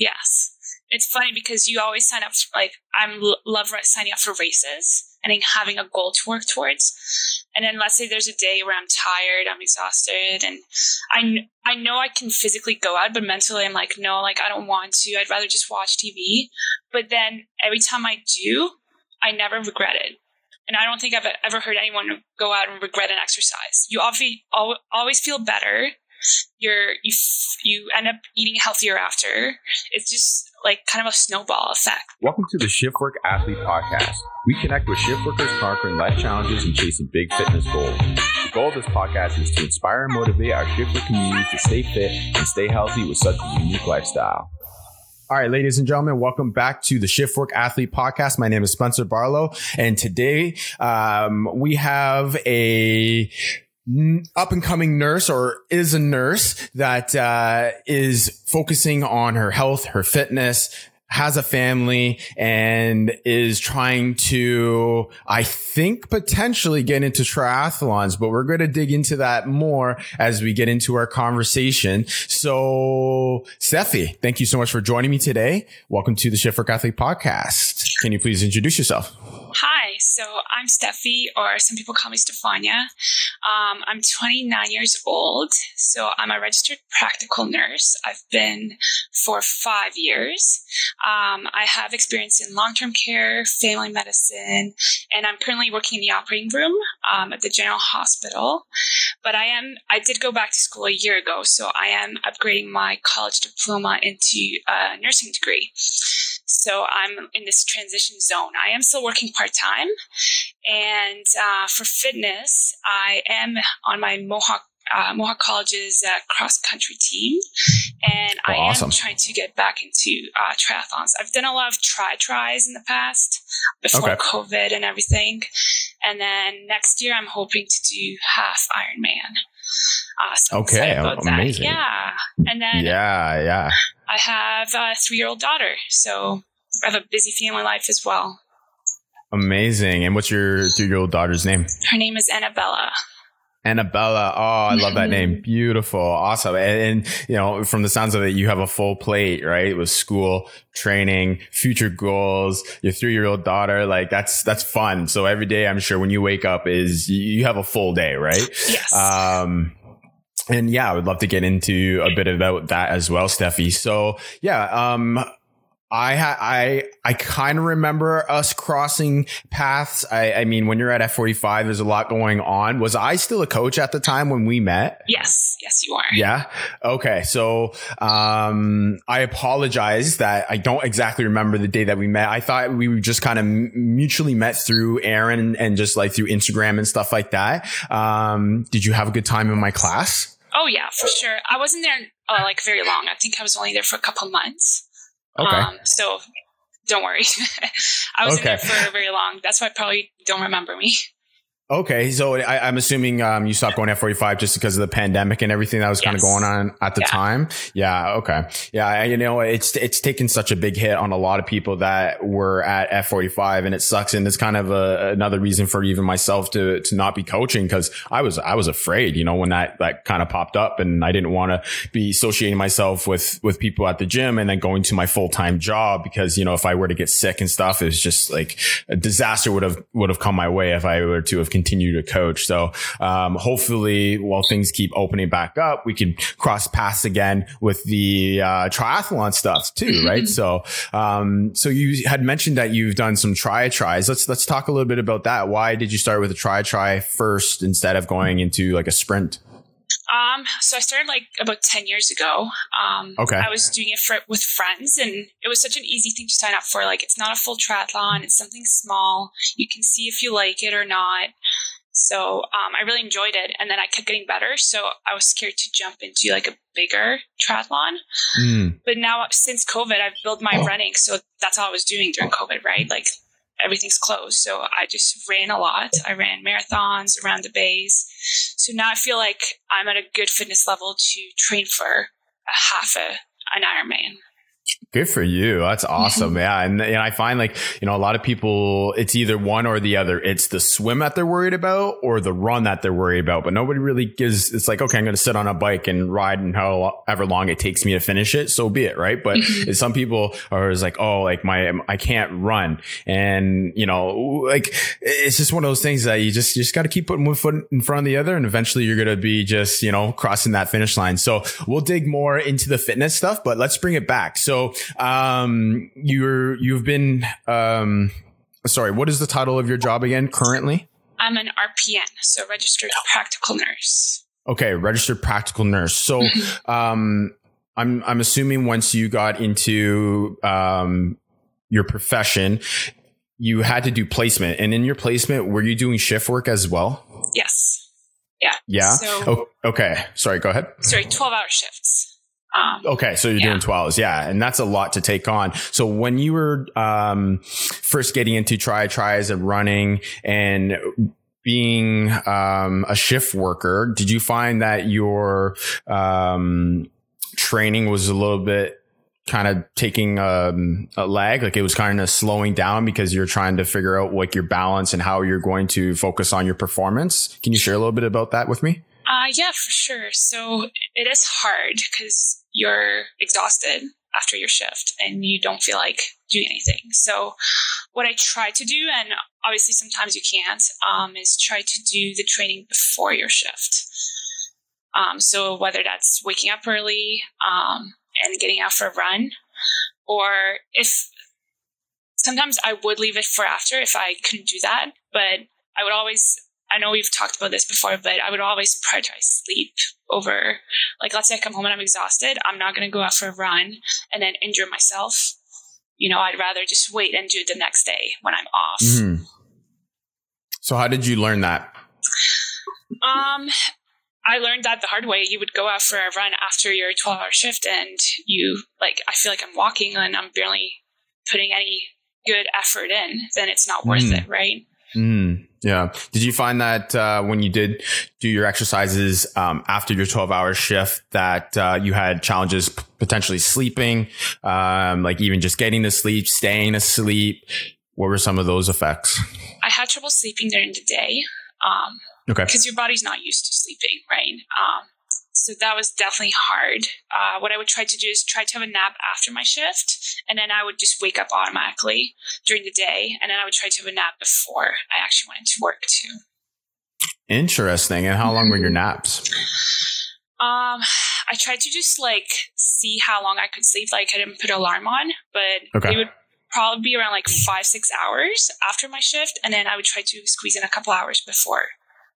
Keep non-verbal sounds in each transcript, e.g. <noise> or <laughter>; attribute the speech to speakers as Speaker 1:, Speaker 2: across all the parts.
Speaker 1: Yes. It's funny because you always sign up for, like I'm love signing up for races and having a goal to work towards. And then let's say there's a day where I'm tired, I'm exhausted, and I I know I can physically go out, but mentally I'm like, no, like I don't want to. I'd rather just watch TV. But then every time I do, I never regret it. And I don't think I've ever heard anyone go out and regret an exercise. You obviously always feel better. You're you you end up eating healthier after. It's just like kind of a snowball effect.
Speaker 2: Welcome to the Shiftwork Athlete Podcast. We connect with shift workers conquering life challenges and chasing big fitness goals. The goal of this podcast is to inspire and motivate our shiftwork community to stay fit and stay healthy with such a unique lifestyle. All right, ladies and gentlemen, welcome back to the Shiftwork Athlete Podcast. My name is Spencer Barlow, and today um, we have a up and coming nurse or is a nurse that uh, is focusing on her health, her fitness, has a family and is trying to, I think, potentially get into triathlons, but we're going to dig into that more as we get into our conversation. So, Stefi, thank you so much for joining me today. Welcome to the Shiftwork Athlete podcast. Can you please introduce yourself?
Speaker 1: Hi, so I'm Stefi, or some people call me Stefania. Um, I'm 29 years old, so I'm a registered practical nurse. I've been for five years. Um, I have experience in long term care, family medicine, and I'm currently working in the operating room um, at the General Hospital. But I am, I did go back to school a year ago, so I am upgrading my college diploma into a nursing degree. So I'm in this transition zone. I am still working part time. And uh, for fitness, I am on my Mohawk uh, Mohawk College's uh, cross country team, and oh, I awesome. am trying to get back into uh, triathlons. I've done a lot of try tries in the past before okay. COVID and everything, and then next year I'm hoping to do half Ironman.
Speaker 2: Uh, so okay, amazing.
Speaker 1: That. Yeah, and then
Speaker 2: yeah, yeah.
Speaker 1: I have a three year old daughter, so I have a busy family life as well.
Speaker 2: Amazing. And what's your three year old daughter's name?
Speaker 1: Her name is Annabella.
Speaker 2: Annabella. Oh, I love that name. Beautiful. Awesome. And, and, you know, from the sounds of it, you have a full plate, right? With school, training, future goals, your three year old daughter. Like that's, that's fun. So every day, I'm sure when you wake up is you have a full day, right?
Speaker 1: Yes.
Speaker 2: Um, and yeah, I would love to get into a bit about that as well, Stefi. So yeah, um, I ha- I I kind of remember us crossing paths. I, I mean, when you're at F45, there's a lot going on. Was I still a coach at the time when we met?
Speaker 1: Yes, yes, you are.
Speaker 2: Yeah. Okay. So, um, I apologize that I don't exactly remember the day that we met. I thought we just kind of mutually met through Aaron and just like through Instagram and stuff like that. Um, did you have a good time in my class?
Speaker 1: Oh yeah, for sure. I wasn't there uh, like very long. I think I was only there for a couple months.
Speaker 2: Okay. Um,
Speaker 1: so don't worry. <laughs> I wasn't okay. there for very long. That's why I probably don't remember me.
Speaker 2: Okay, so I, am assuming um, you stopped going F45 just because of the pandemic and everything that was yes. kind of going on at the yeah. time. Yeah. Okay. Yeah. You know, it's it's taken such a big hit on a lot of people that were at F45, and it sucks. And it's kind of a, another reason for even myself to to not be coaching because I was I was afraid. You know, when that that kind of popped up, and I didn't want to be associating myself with with people at the gym and then going to my full time job because you know if I were to get sick and stuff, it's just like a disaster would have would have come my way if I were to have continue to coach. So, um, hopefully while things keep opening back up, we can cross paths again with the, uh, triathlon stuff too, right? so, um, so you had mentioned that you've done some try tries. Let's, let's talk a little bit about that. Why did you start with a try try first instead of going into like a sprint?
Speaker 1: Um, so I started like about 10 years ago. Um,
Speaker 2: okay.
Speaker 1: I was doing it for, with friends and it was such an easy thing to sign up for. Like, it's not a full triathlon. It's something small. You can see if you like it or not. So, um, I really enjoyed it. And then I kept getting better. So I was scared to jump into like a bigger triathlon. Mm. But now since COVID, I've built my oh. running. So that's all I was doing during COVID, right? Like everything's closed. So I just ran a lot. I ran marathons around the bays. So now I feel like I'm at a good fitness level to train for a half a, an Ironman.
Speaker 2: Good for you. That's awesome. yeah. And, and I find like, you know, a lot of people, it's either one or the other. It's the swim that they're worried about or the run that they're worried about. But nobody really gives, it's like, okay, I'm going to sit on a bike and ride and however long it takes me to finish it. So be it. Right. But mm-hmm. some people are like, oh, like my, I can't run. And, you know, like it's just one of those things that you just, you just got to keep putting one foot in front of the other. And eventually you're going to be just, you know, crossing that finish line. So we'll dig more into the fitness stuff, but let's bring it back. So, um, you're you've been um, sorry. What is the title of your job again? Currently,
Speaker 1: I'm an RPN, so registered practical nurse.
Speaker 2: Okay, registered practical nurse. So, mm-hmm. um, I'm I'm assuming once you got into um, your profession, you had to do placement, and in your placement, were you doing shift work as well?
Speaker 1: Yes. Yeah.
Speaker 2: Yeah. So, oh, okay. Sorry. Go ahead.
Speaker 1: Sorry. Twelve hour shifts.
Speaker 2: Um, okay, so you're yeah. doing 12s, yeah, and that's a lot to take on. So when you were um, first getting into try tries and running and being um, a shift worker, did you find that your um, training was a little bit kind of taking um, a lag like it was kind of slowing down because you're trying to figure out what your balance and how you're going to focus on your performance can you share a little bit about that with me
Speaker 1: uh, yeah, for sure. So it is hard because you're exhausted after your shift and you don't feel like doing anything. So, what I try to do, and obviously sometimes you can't, um, is try to do the training before your shift. Um, so, whether that's waking up early um, and getting out for a run, or if sometimes I would leave it for after if I couldn't do that, but I would always I know we've talked about this before, but I would always prioritize sleep over, like, let's say I come home and I'm exhausted. I'm not going to go out for a run and then injure myself. You know, I'd rather just wait and do it the next day when I'm off. Mm-hmm.
Speaker 2: So, how did you learn that?
Speaker 1: Um, I learned that the hard way. You would go out for a run after your 12 hour shift, and you, like, I feel like I'm walking and I'm barely putting any good effort in, then it's not worth mm. it, right?
Speaker 2: Mm. Yeah. Did you find that uh, when you did do your exercises um, after your 12 hour shift that uh, you had challenges p- potentially sleeping, um, like even just getting to sleep, staying asleep? What were some of those effects?
Speaker 1: I had trouble sleeping during the day. Um, okay. Because your body's not used to sleeping, right? So that was definitely hard. Uh, what I would try to do is try to have a nap after my shift, and then I would just wake up automatically during the day, and then I would try to have a nap before I actually went into work too.
Speaker 2: Interesting. And how long were your naps?
Speaker 1: Um, I tried to just like see how long I could sleep. Like I didn't put an alarm on, but okay. it would probably be around like five, six hours after my shift, and then I would try to squeeze in a couple hours before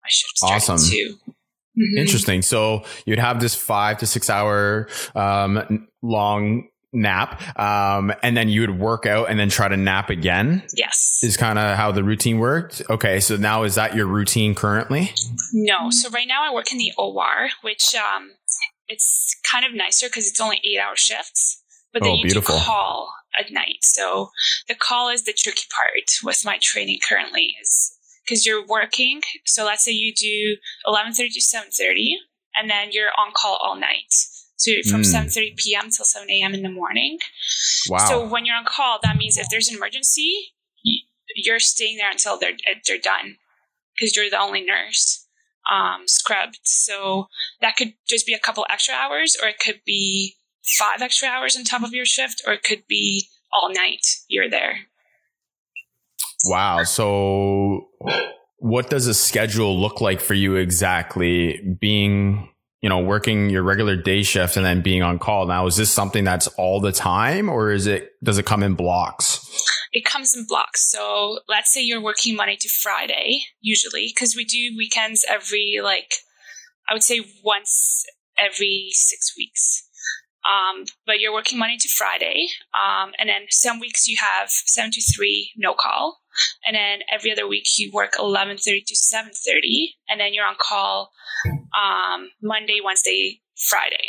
Speaker 1: my shift started awesome. too.
Speaker 2: Mm-hmm. Interesting. So you'd have this five to six hour um, long nap um, and then you would work out and then try to nap again
Speaker 1: yes
Speaker 2: is kind of how the routine worked okay so now is that your routine currently
Speaker 1: no so right now i work in the or which um, it's kind of nicer because it's only eight hour shifts but then oh, you beautiful. do call at night so the call is the tricky part with my training currently is because you're working. So let's say you do 11:30 to 7:30, and then you're on call all night. So from mm. 7:30 p.m. till 7 a.m. in the morning. Wow. So when you're on call, that means if there's an emergency, you're staying there until they're they're done because you're the only nurse um, scrubbed. So that could just be a couple extra hours, or it could be five extra hours on top of your shift, or it could be all night you're there.
Speaker 2: Wow. So what does a schedule look like for you exactly being, you know, working your regular day shift and then being on call? Now, is this something that's all the time or is it, does it come in blocks?
Speaker 1: It comes in blocks. So let's say you're working Monday to Friday, usually, because we do weekends every, like, I would say once every six weeks. Um, but you're working Monday to Friday. Um, and then some weeks you have 7 to 3 no call. And then every other week you work 11.30 to 7.30. And then you're on call um, Monday, Wednesday, Friday.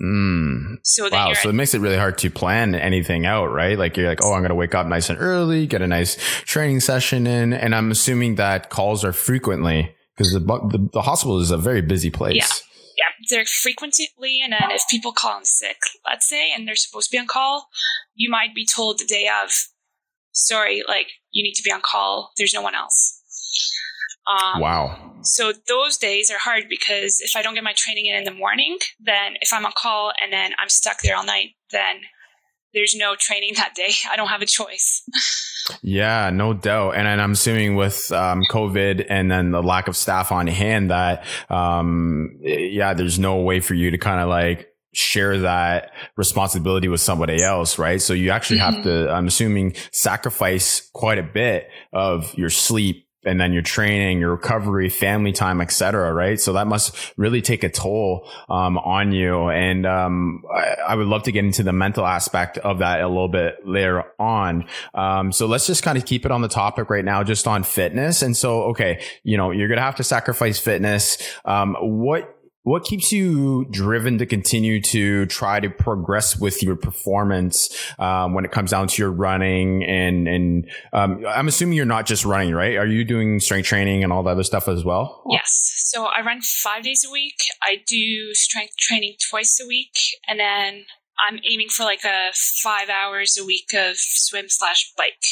Speaker 2: Mm. So wow. So it makes it really hard to plan anything out, right? Like you're like, oh, I'm going to wake up nice and early, get a nice training session in. And I'm assuming that calls are frequently because the, the, the hospital is a very busy place.
Speaker 1: Yeah yeah, they're frequently, and then if people call in sick, let's say, and they're supposed to be on call, you might be told the day of, sorry, like you need to be on call. There's no one else.
Speaker 2: Um, wow.
Speaker 1: So those days are hard because if I don't get my training in in the morning, then if I'm on call and then I'm stuck there all night, then there's no training <laughs> that day. I don't have a choice. <laughs>
Speaker 2: Yeah, no doubt. And, and I'm assuming with um, COVID and then the lack of staff on hand that, um, yeah, there's no way for you to kind of like share that responsibility with somebody else, right? So you actually mm-hmm. have to, I'm assuming, sacrifice quite a bit of your sleep and then your training, your recovery, family time, etc. Right. So that must really take a toll um, on you. And um, I, I, would love to get into the mental aspect of that a little bit later on. Um, so let's just kind of keep it on the topic right now, just on fitness. And so, okay, you know, you're gonna have to sacrifice fitness. Um, what what keeps you driven to continue to try to progress with your performance um, when it comes down to your running and and um, I'm assuming you're not just running, right? Are you doing strength training and all the other stuff as well?
Speaker 1: Yes. So I run five days a week. I do strength training twice a week, and then I'm aiming for like a five hours a week of swim slash bike.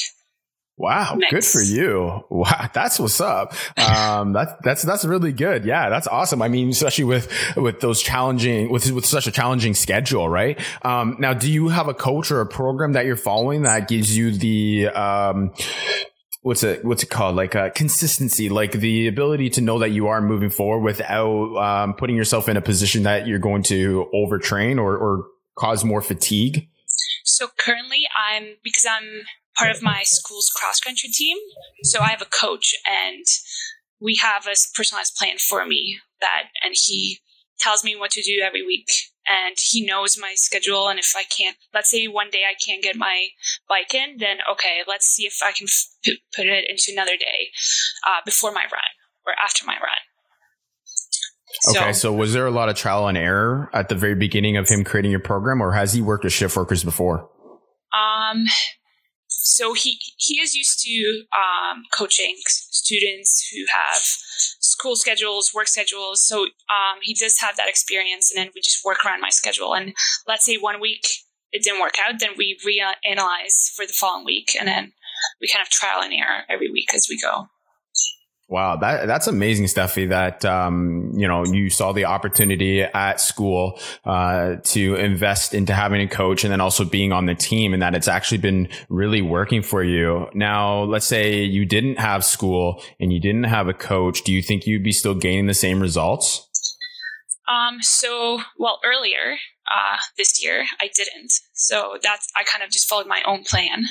Speaker 2: Wow, mix. good for you. Wow, that's what's up. Um, that's that's that's really good. Yeah, that's awesome. I mean, especially with with those challenging with with such a challenging schedule, right? Um, now, do you have a coach or a program that you're following that gives you the um, what's it what's it called like uh, consistency like the ability to know that you are moving forward without um, putting yourself in a position that you're going to overtrain or, or cause more fatigue
Speaker 1: so currently i'm because i'm part of my school's cross country team. So I have a coach and we have a personalized plan for me that, and he tells me what to do every week. And he knows my schedule. And if I can't, let's say one day I can't get my bike in, then okay, let's see if I can f- put it into another day uh, before my run or after my run.
Speaker 2: Okay, so, so was there a lot of trial and error at the very beginning of him creating your program, or has he worked with shift workers before?
Speaker 1: Um, so he he is used to um, coaching students who have school schedules, work schedules. So um, he does have that experience, and then we just work around my schedule. And let's say one week it didn't work out, then we reanalyze for the following week, and then we kind of trial and error every week as we go.
Speaker 2: Wow, that that's amazing, Stefi. That um, you know you saw the opportunity at school uh, to invest into having a coach, and then also being on the team, and that it's actually been really working for you. Now, let's say you didn't have school and you didn't have a coach. Do you think you'd be still gaining the same results?
Speaker 1: Um. So, well, earlier uh, this year I didn't. So that's I kind of just followed my own plan.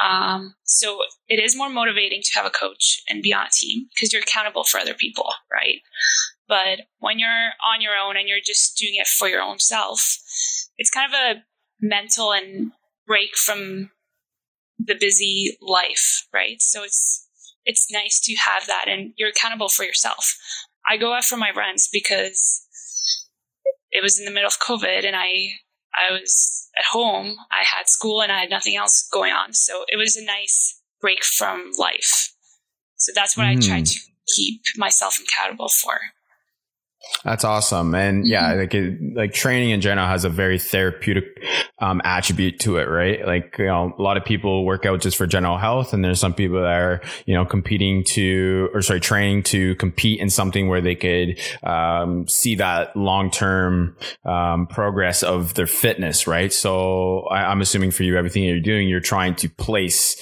Speaker 1: Um, so it is more motivating to have a coach and be on a team because you're accountable for other people, right? But when you're on your own and you're just doing it for your own self, it's kind of a mental and break from the busy life, right? So it's it's nice to have that and you're accountable for yourself. I go out for my runs because it was in the middle of COVID and I I was at home. I had school and I had nothing else going on. So it was a nice break from life. So that's what mm. I try hmm. to keep myself accountable for.
Speaker 2: That's awesome. And yeah, mm-hmm. like it, like training in general has a very therapeutic um, attribute to it, right? Like, you know, a lot of people work out just for general health and there's some people that are, you know, competing to, or sorry, training to compete in something where they could um, see that long-term um, progress of their fitness, right? So I, I'm assuming for you, everything you're doing, you're trying to place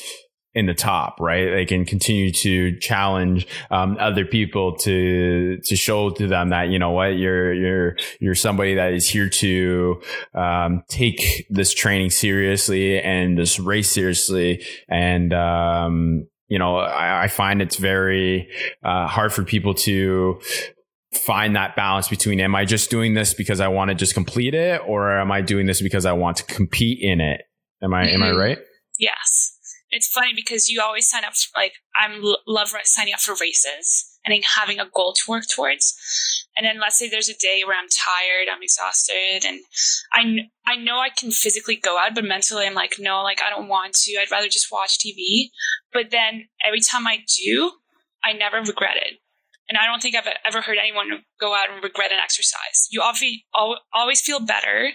Speaker 2: in the top, right? They can continue to challenge um, other people to to show to them that you know what you're you're you're somebody that is here to um, take this training seriously and this race seriously, and um, you know I, I, find it's very uh, hard for people to find that balance between am I just doing this because I want to just complete it or am I doing this because I want to compete in it? Am I mm-hmm. am I right?
Speaker 1: Yes it's funny because you always sign up for, like I'm love signing up for races and having a goal to work towards. And then let's say there's a day where I'm tired, I'm exhausted, and I I know I can physically go out, but mentally I'm like, no, like I don't want to. I'd rather just watch TV. But then every time I do, I never regret it. and I don't think I've ever heard anyone go out and regret an exercise. You obviously always feel better.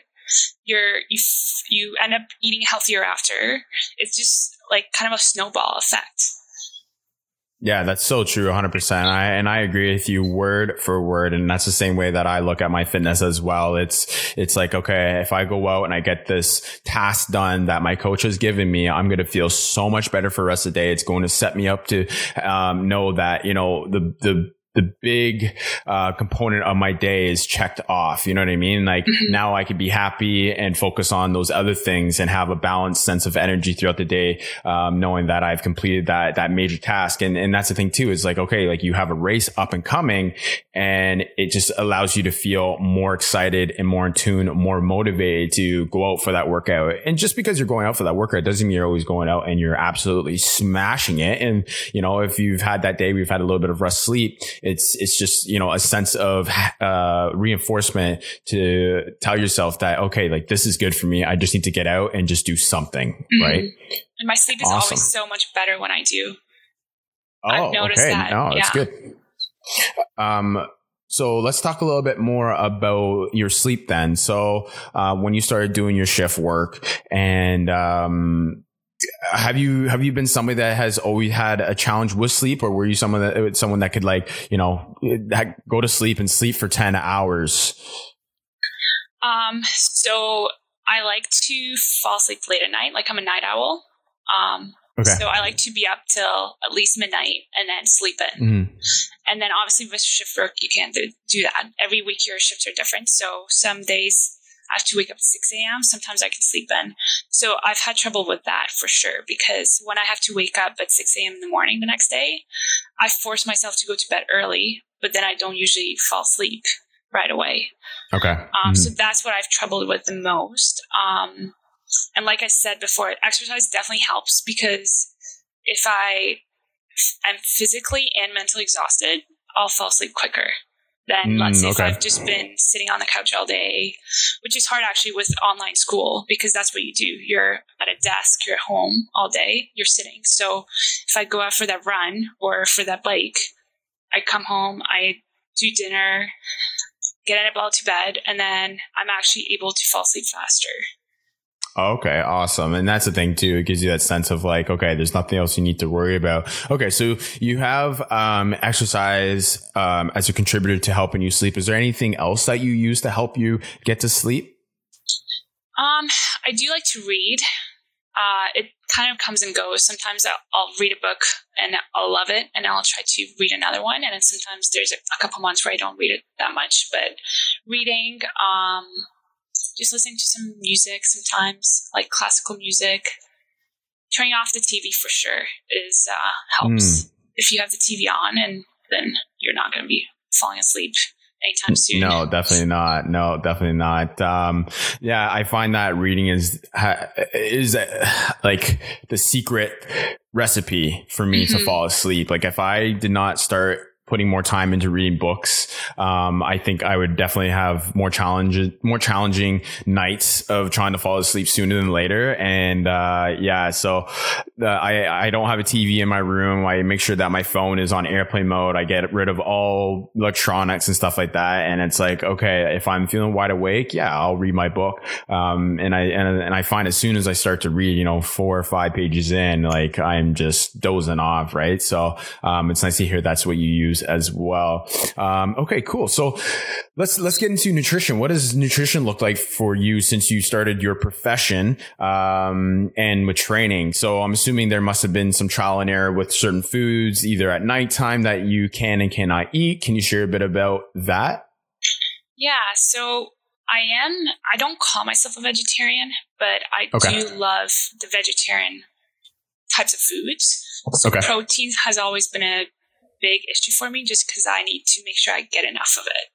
Speaker 1: You're you you end up eating healthier after. It's just like kind of a snowball effect.
Speaker 2: Yeah, that's so true, 100%. I, and I agree with you word for word. And that's the same way that I look at my fitness as well. It's, it's like, okay, if I go out and I get this task done that my coach has given me, I'm going to feel so much better for the rest of the day. It's going to set me up to, um, know that, you know, the, the, the big uh, component of my day is checked off. You know what I mean? Like mm-hmm. now I can be happy and focus on those other things and have a balanced sense of energy throughout the day, um, knowing that I've completed that that major task. And and that's the thing too is like okay, like you have a race up and coming, and it just allows you to feel more excited and more in tune, more motivated to go out for that workout. And just because you're going out for that workout doesn't mean you're always going out and you're absolutely smashing it. And you know if you've had that day, we've had a little bit of rest sleep it's it's just you know a sense of uh, reinforcement to tell yourself that okay, like this is good for me. I just need to get out and just do something, mm-hmm. right?
Speaker 1: And my sleep is awesome. always so much better when I do.
Speaker 2: Oh, I've noticed okay. that. No, that's yeah. good. Um, so let's talk a little bit more about your sleep then. So uh, when you started doing your shift work and um, have you have you been somebody that has always had a challenge with sleep, or were you someone that someone that could like you know go to sleep and sleep for ten hours?
Speaker 1: Um, so I like to fall asleep late at night. Like I'm a night owl. Um, okay. So I like to be up till at least midnight and then sleep in. Mm-hmm. And then obviously with shift work, you can't do, do that. Every week your shifts are different. So some days I have to wake up at 6 a.m. Sometimes I can sleep in. So I've had trouble with that for sure because when I have to wake up at 6 a.m. in the morning the next day, I force myself to go to bed early, but then I don't usually fall asleep right away.
Speaker 2: Okay.
Speaker 1: Um, mm-hmm. So that's what I've troubled with the most. Um, and like I said before, exercise definitely helps because if I am physically and mentally exhausted, I'll fall asleep quicker than mm, let's say okay. if I've just been sitting on the couch all day, which is hard actually with online school because that's what you do. You're at a desk, you're at home all day, you're sitting. So if I go out for that run or for that bike, I come home, I do dinner, get in a ball to bed, and then I'm actually able to fall asleep faster.
Speaker 2: Okay, awesome. And that's the thing too. It gives you that sense of like, okay, there's nothing else you need to worry about. Okay, so you have um, exercise um, as a contributor to helping you sleep. Is there anything else that you use to help you get to sleep?
Speaker 1: Um, I do like to read. Uh, it kind of comes and goes. Sometimes I'll, I'll, read a book and I'll love it, and I'll try to read another one. And then sometimes there's a, a couple months where I don't read it that much. But reading, um, just listening to some music sometimes, like classical music. Turning off the TV for sure is uh, helps. Mm. If you have the TV on, and then you're not going to be falling asleep anytime soon.
Speaker 2: No, definitely not. No, definitely not. Um, yeah, I find that reading is is uh, like the secret recipe for me mm-hmm. to fall asleep. Like if I did not start putting more time into reading books. Um, I think I would definitely have more challenges, more challenging nights of trying to fall asleep sooner than later. And, uh, yeah, so uh, I, I don't have a TV in my room. I make sure that my phone is on airplane mode. I get rid of all electronics and stuff like that. And it's like, okay, if I'm feeling wide awake, yeah, I'll read my book. Um, and I, and, and I find as soon as I start to read, you know, four or five pages in, like I'm just dozing off. Right. So, um, it's nice to hear that's what you use use as well. Um, okay, cool. So let's let's get into nutrition. What does nutrition look like for you since you started your profession um, and with training? So I'm assuming there must have been some trial and error with certain foods, either at nighttime that you can and cannot eat. Can you share a bit about that?
Speaker 1: Yeah. So I am. I don't call myself a vegetarian, but I okay. do love the vegetarian types of foods. So okay. protein has always been a big issue for me just because I need to make sure I get enough of it.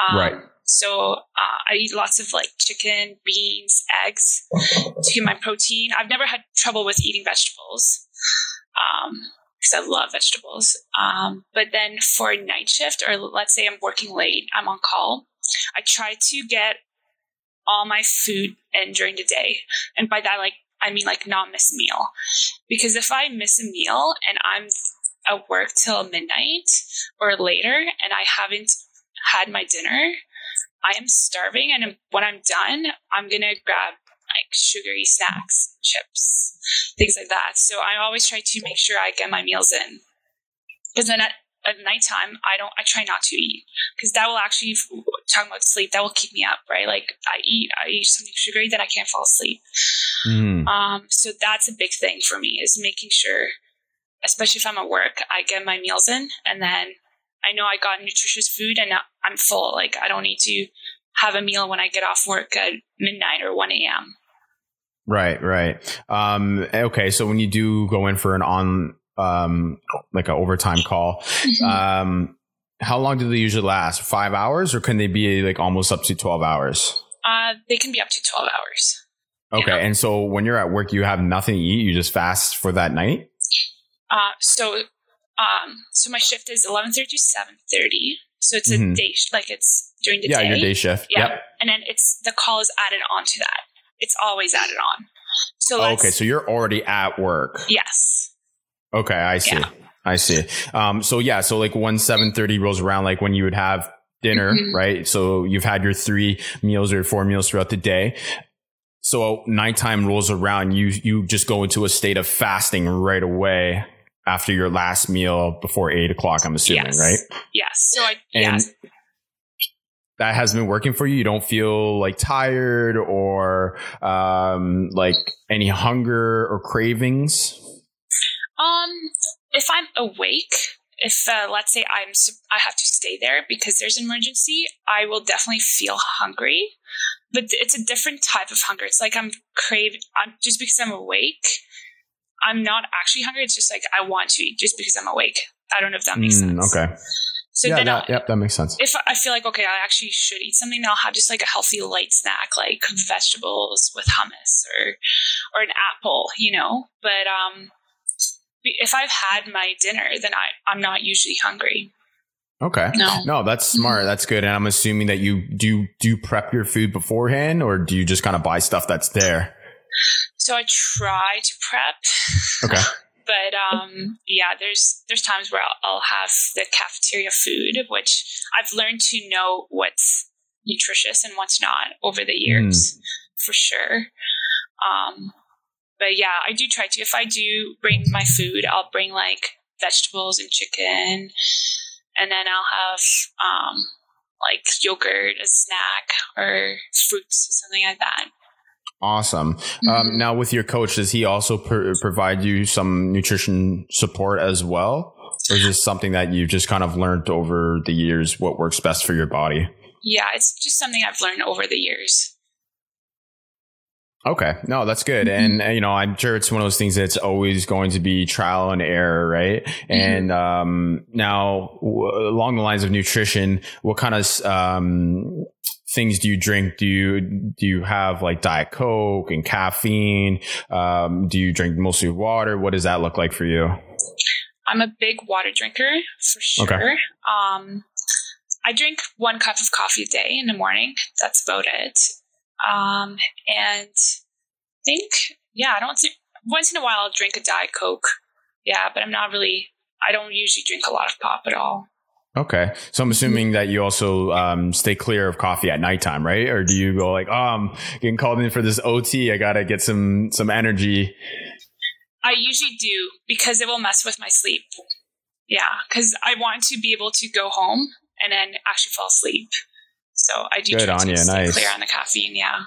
Speaker 1: Um, right. So uh, I eat lots of like chicken, beans, eggs to get my protein. I've never had trouble with eating vegetables because um, I love vegetables. Um, but then for night shift, or let's say I'm working late, I'm on call. I try to get all my food in during the day, and by that, like I mean like not miss a meal, because if I miss a meal and I'm at work till midnight or later and I haven't had my dinner, I am starving. And when I'm done, I'm going to grab like sugary snacks, chips, things like that. So I always try to make sure I get my meals in. Because then at, at nighttime, I don't, I try not to eat because that will actually, talking about sleep, that will keep me up, right? Like I eat, I eat something sugary, then I can't fall asleep. Mm. Um, so that's a big thing for me is making sure, especially if I'm at work, I get my meals in and then I know I got nutritious food and I'm full. Like I don't need to have a meal when I get off work at midnight or 1 a.m.
Speaker 2: Right, right. Um, okay, so when you do go in for an on um like an overtime call, mm-hmm. um, how long do they usually last? Five hours, or can they be like almost up to twelve hours?
Speaker 1: Uh, they can be up to twelve hours.
Speaker 2: Okay, you know? and so when you're at work, you have nothing to eat. You just fast for that night.
Speaker 1: Uh, so um, so my shift is eleven thirty to seven thirty. So it's a mm-hmm. day, like it's during the
Speaker 2: yeah,
Speaker 1: day.
Speaker 2: Yeah, your day shift.
Speaker 1: Yeah. Yep. And then it's the call is added onto that. It's always added on. So
Speaker 2: okay, so you're already at work.
Speaker 1: Yes.
Speaker 2: Okay, I see. Yeah. I see. Um, so yeah, so like when seven thirty rolls around, like when you would have dinner, mm-hmm. right? So you've had your three meals or four meals throughout the day. So nighttime rolls around, you you just go into a state of fasting right away after your last meal before eight o'clock. I'm assuming,
Speaker 1: yes.
Speaker 2: right?
Speaker 1: Yes. So I and yes
Speaker 2: that has been working for you? You don't feel like tired or um, like any hunger or cravings?
Speaker 1: Um, if I'm awake, if uh, let's say I'm I have to stay there because there's an emergency, I will definitely feel hungry. But it's a different type of hunger. It's like I'm craving. I'm just because I'm awake. I'm not actually hungry. It's just like I want to eat just because I'm awake. I don't know if that makes mm,
Speaker 2: sense. Okay. So yeah, then that, yep, that makes sense.
Speaker 1: If I feel like okay, I actually should eat something, I'll have just like a healthy light snack, like vegetables with hummus or or an apple, you know. But um, if I've had my dinner, then I I'm not usually hungry.
Speaker 2: Okay. No. No, that's smart. Mm-hmm. That's good. And I'm assuming that you do do you prep your food beforehand or do you just kind of buy stuff that's there?
Speaker 1: So I try to prep.
Speaker 2: Okay. <laughs>
Speaker 1: but um, yeah, there's there's times where I'll, I'll, have the cafeteria food, which I've learned to know what's nutritious and what's not over the years, mm. for sure. Um, but yeah, I do try to. If I do bring my food, I'll bring like vegetables and chicken, and then I'll have um, like yogurt, a snack, or fruits, or something like that.
Speaker 2: Awesome. Um, mm-hmm. Um, now, with your coach, does he also provide you some nutrition support as well? Or is this something that you've just kind of learned over the years what works best for your body?
Speaker 1: Yeah, it's just something I've learned over the years.
Speaker 2: Okay. No, that's good. Mm-hmm. And, you know, I'm sure it's one of those things that's always going to be trial and error, right? Mm-hmm. And, um, now w- along the lines of nutrition, what kind of, um, things do you drink? Do you do you have like Diet Coke and caffeine? Um, do you drink mostly water? What does that look like for you?
Speaker 1: I'm a big water drinker for sure. Okay. Um, I drink one cup of coffee a day in the morning. That's about it. Um, and I think yeah, I don't see, once in a while I'll drink a Diet Coke. Yeah, but I'm not really. I don't usually drink a lot of pop at all.
Speaker 2: Okay. So I'm assuming that you also um, stay clear of coffee at nighttime, right? Or do you go like, oh, I'm getting called in for this OT. I got to get some, some energy.
Speaker 1: I usually do because it will mess with my sleep. Yeah. Cause I want to be able to go home and then actually fall asleep. So I do
Speaker 2: Good try on to you. stay nice.
Speaker 1: clear on the caffeine. Yeah.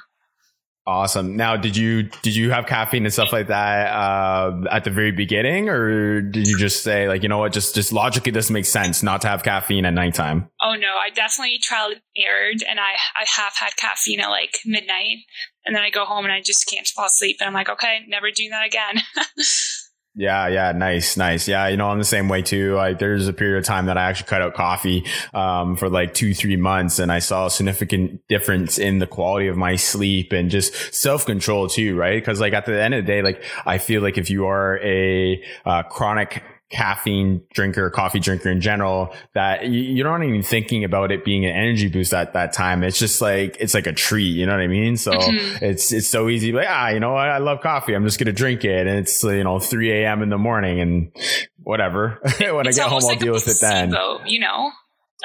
Speaker 2: Awesome. Now, did you did you have caffeine and stuff like that uh, at the very beginning, or did you just say like, you know what, just just logically doesn't make sense not to have caffeine at nighttime?
Speaker 1: Oh no, I definitely tried errored, and I I have had caffeine at like midnight, and then I go home and I just can't fall asleep, and I'm like, okay, never doing that again. <laughs>
Speaker 2: Yeah, yeah, nice, nice. Yeah, you know, I'm the same way too. Like, there's a period of time that I actually cut out coffee um, for like two, three months, and I saw a significant difference in the quality of my sleep and just self control too, right? Because like at the end of the day, like I feel like if you are a uh, chronic caffeine drinker, coffee drinker in general, that you're not even thinking about it being an energy boost at that time. It's just like, it's like a treat. You know what I mean? So mm-hmm. it's, it's so easy. Like, ah, you know what? I love coffee. I'm just going to drink it. And it's, you know, 3 a.m. in the morning and whatever. <laughs> when it's I get home, I'll like deal with it then.
Speaker 1: So you know,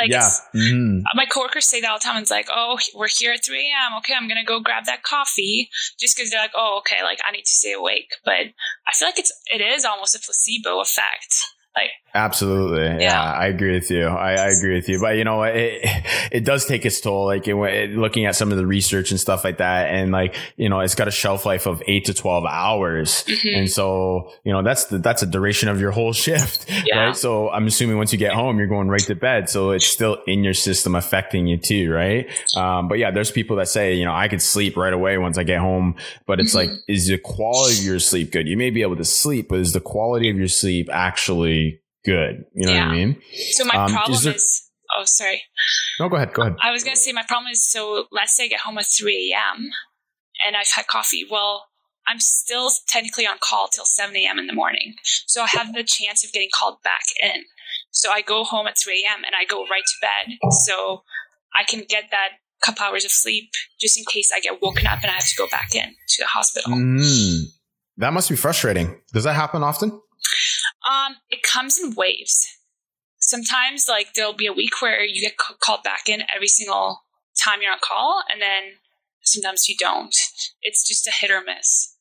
Speaker 1: like yeah. Mm-hmm. My coworkers say that all the time. It's like, oh, we're here at 3 a.m. Okay, I'm gonna go grab that coffee, just because they're like, oh, okay, like I need to stay awake. But I feel like it's it is almost a placebo effect. Like
Speaker 2: absolutely, yeah. yeah. I agree with you. I, I, agree with you. But you know, it <laughs> it does take its toll. Like it, it, looking at some of the research and stuff like that, and like you know, it's got a shelf life of eight to twelve hours, mm-hmm. and so you know that's the, that's a duration of your whole <laughs> shift, yeah. right? So I'm assuming once you get home, you're going right to bed, so it's still in your system affecting you too, right? Um, but yeah, there's people that say you know I could sleep right away once I get home, but it's mm-hmm. like is the quality of your sleep good? You may be able to sleep, but is the quality of your sleep actually good. You know yeah. what I mean?
Speaker 1: So my um, problem is, there, is, oh, sorry.
Speaker 2: No, go ahead. Go ahead.
Speaker 1: I was going to say my problem is so let's say I get home at 3 a.m. and I've had coffee. Well, I'm still technically on call till 7 a.m. in the morning. So I have the chance of getting called back in. So I go home at 3 a.m. and I go right to bed. So I can get that couple hours of sleep just in case I get woken up and I have to go back in to the hospital.
Speaker 2: Mm, that must be frustrating. Does that happen often?
Speaker 1: Um, it comes in waves. Sometimes, like there'll be a week where you get c- called back in every single time you're on call, and then sometimes you don't. It's just a hit or miss.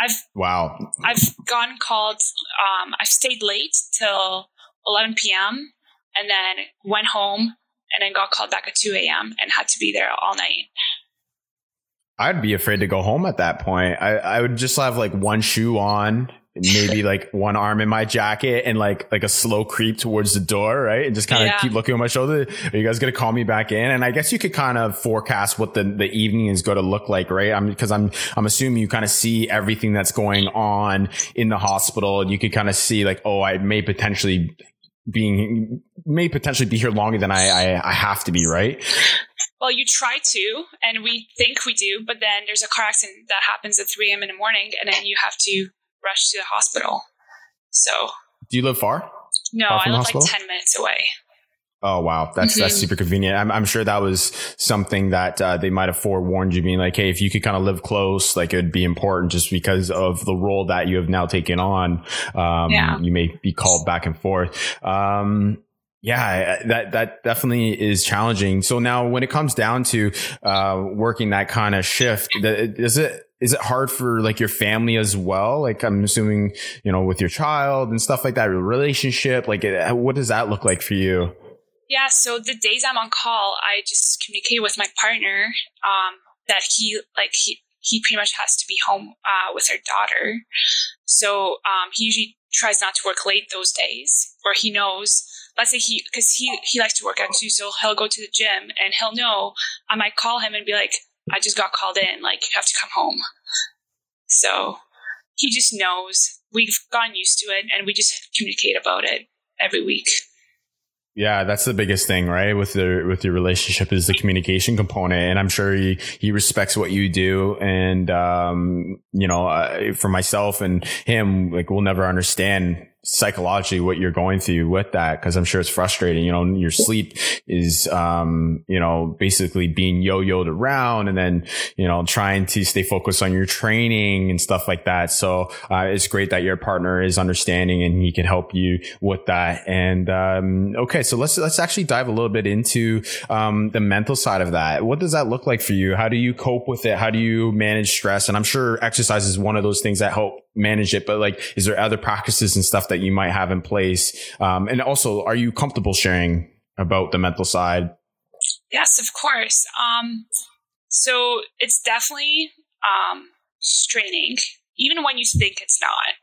Speaker 1: I've
Speaker 2: wow.
Speaker 1: I've gotten called. Um, I've stayed late till 11 p.m. and then went home and then got called back at 2 a.m. and had to be there all night.
Speaker 2: I'd be afraid to go home at that point. I, I would just have like one shoe on maybe like one arm in my jacket and like like a slow creep towards the door, right? And just kind of yeah. keep looking on my shoulder. Are you guys gonna call me back in? And I guess you could kind of forecast what the the evening is going to look like, right? I'm because I'm I'm assuming you kind of see everything that's going on in the hospital, and you could kind of see like, oh, I may potentially being may potentially be here longer than I, I, I have to be, right?
Speaker 1: Well, you try to, and we think we do, but then there's a car accident that happens at 3 a.m. in the morning, and then you have to rush to the hospital. So.
Speaker 2: Do you live far?
Speaker 1: No, far I live like 10 minutes away.
Speaker 2: Oh wow, that's mm-hmm. that's super convenient. I'm, I'm sure that was something that uh, they might have forewarned you, being like, "Hey, if you could kind of live close, like it'd be important, just because of the role that you have now taken on. Um, yeah. You may be called back and forth. Um, yeah, that that definitely is challenging. So now, when it comes down to uh, working that kind of shift, is it is it hard for like your family as well? Like I'm assuming, you know, with your child and stuff like that, relationship, like what does that look like for you?
Speaker 1: Yeah. So the days I'm on call, I just communicate with my partner, um, that he, like, he, he pretty much has to be home, uh, with our daughter. So, um, he usually tries not to work late those days, or he knows, let's say he, cause he, he likes to work out too. So he'll go to the gym and he'll know I might call him and be like, I just got called in, like, you have to come home. So he just knows. We've gotten used to it and we just communicate about it every week.
Speaker 2: Yeah, that's the biggest thing, right? With the with your relationship is the communication component, and I'm sure he he respects what you do. And um, you know, uh, for myself and him, like we'll never understand psychologically what you're going through with that because I'm sure it's frustrating. You know, your sleep is, um, you know, basically being yo-yoed around and then, you know, trying to stay focused on your training and stuff like that. So, uh, it's great that your partner is understanding and he can help you with that. And, um, okay. So let's, let's actually dive a little bit into, um, the mental side of that. What does that look like for you? How do you cope with it? How do you manage stress? And I'm sure exercise is one of those things that help manage it, but like, is there other practices and stuff that you might have in place? Um, and also, are you comfortable sharing about the mental side?
Speaker 1: Yes, of course. Um, so it's definitely um, straining, even when you think it's not.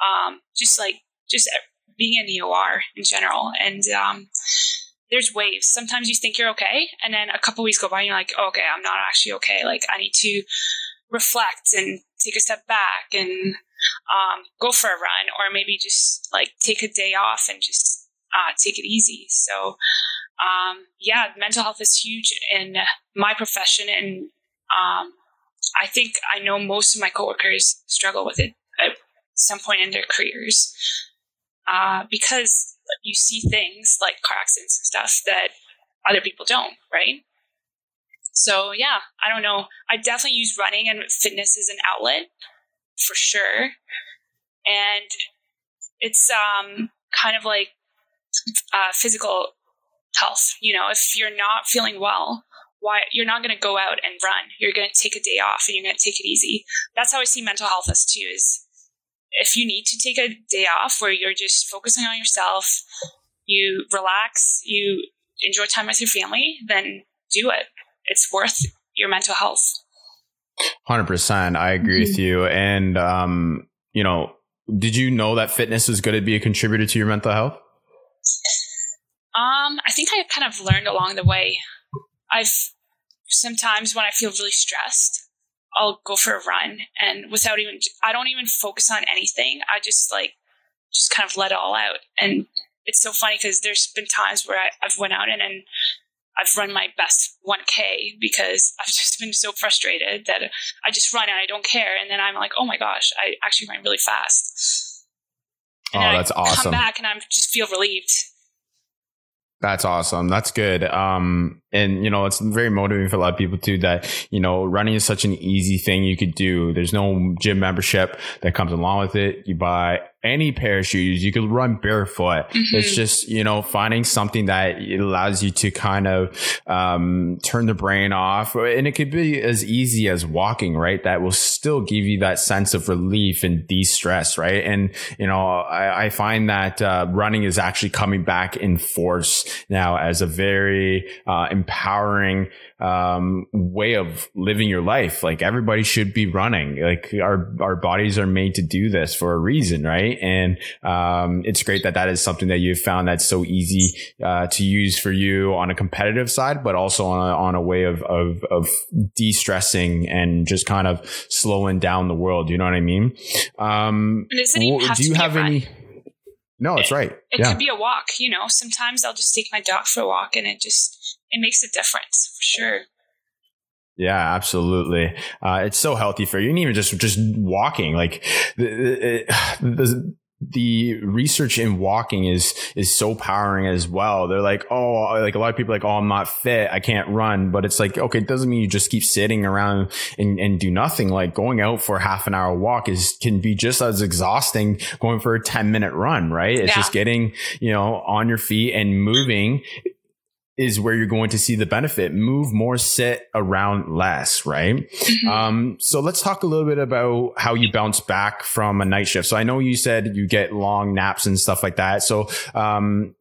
Speaker 1: Um, just like just being in the OR in general, and um, there's waves. Sometimes you think you're okay, and then a couple weeks go by, and you're like, oh, okay, I'm not actually okay. Like I need to reflect and take a step back and um, go for a run or maybe just like take a day off and just uh, take it easy. So, um, yeah, mental health is huge in my profession. And um, I think I know most of my coworkers struggle with it at some point in their careers uh, because you see things like car accidents and stuff that other people don't, right? So yeah, I don't know. I definitely use running and fitness as an outlet for sure. And it's um, kind of like uh, physical health. You know, if you're not feeling well, why you're not going to go out and run. You're going to take a day off and you're going to take it easy. That's how I see mental health as too. Is if you need to take a day off where you're just focusing on yourself, you relax, you enjoy time with your family, then do it. It's worth your mental health.
Speaker 2: 100%. I agree mm-hmm. with you. And, um, you know, did you know that fitness is going to be a contributor to your mental health?
Speaker 1: Um, I think I kind of learned along the way. I've sometimes when I feel really stressed, I'll go for a run and without even I don't even focus on anything. I just like just kind of let it all out. And it's so funny because there's been times where I, have went out and, and I've run my best 1K because I've <laughs> just been so frustrated that I just run and I don't care. And then I'm like, oh my gosh, I actually ran really fast.
Speaker 2: And oh, that's I awesome.
Speaker 1: Come back and I just feel relieved.
Speaker 2: That's awesome. That's good. Um, and you know, it's very motivating for a lot of people too that, you know, running is such an easy thing you could do. There's no gym membership that comes along with it. You buy any pair of shoes. You could run barefoot. Mm-hmm. It's just, you know, finding something that allows you to kind of, um, turn the brain off. And it could be as easy as walking, right? That will still give you that sense of relief and de-stress, right? And, you know, I, I find that, uh, running is actually coming back in force now as a very, uh, empowering, um, way of living your life. Like everybody should be running. Like our, our bodies are made to do this for a reason, right? And, um, it's great that that is something that you've found that's so easy, uh, to use for you on a competitive side, but also on a, on a way of, of, of de-stressing and just kind of slowing down the world. You know what I mean?
Speaker 1: Um, do you have any?
Speaker 2: No, that's right.
Speaker 1: It yeah. could be a walk, you know. Sometimes I'll just take my dog for a walk and it just it makes a difference for sure.
Speaker 2: Yeah, absolutely. Uh, it's so healthy for you. And even just, just walking, like the, the, the research in walking is is so powering as well. They're like, oh, like a lot of people like, oh, I'm not fit, I can't run. But it's like, okay, it doesn't mean you just keep sitting around and, and do nothing. Like going out for half an hour walk is can be just as exhausting going for a 10 minute run, right? It's yeah. just getting, you know, on your feet and moving is where you're going to see the benefit. Move more, sit around less, right? Mm-hmm. Um, so let's talk a little bit about how you bounce back from a night shift. So I know you said you get long naps and stuff like that. So, um,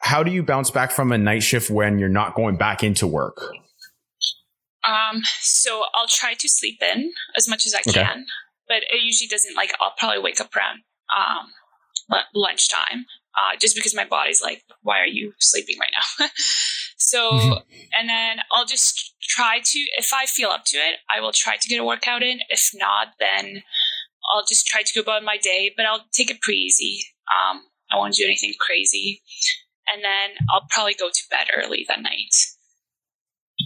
Speaker 2: how do you bounce back from a night shift when you're not going back into work?
Speaker 1: Um, so I'll try to sleep in as much as I okay. can, but it usually doesn't like, I'll probably wake up around, um, lunchtime uh, just because my body's like, why are you sleeping right now? <laughs> so, mm-hmm. and then I'll just try to, if I feel up to it, I will try to get a workout in. If not, then I'll just try to go about my day, but I'll take it pretty easy. Um, I won't do anything crazy. And then I'll probably go to bed early that night.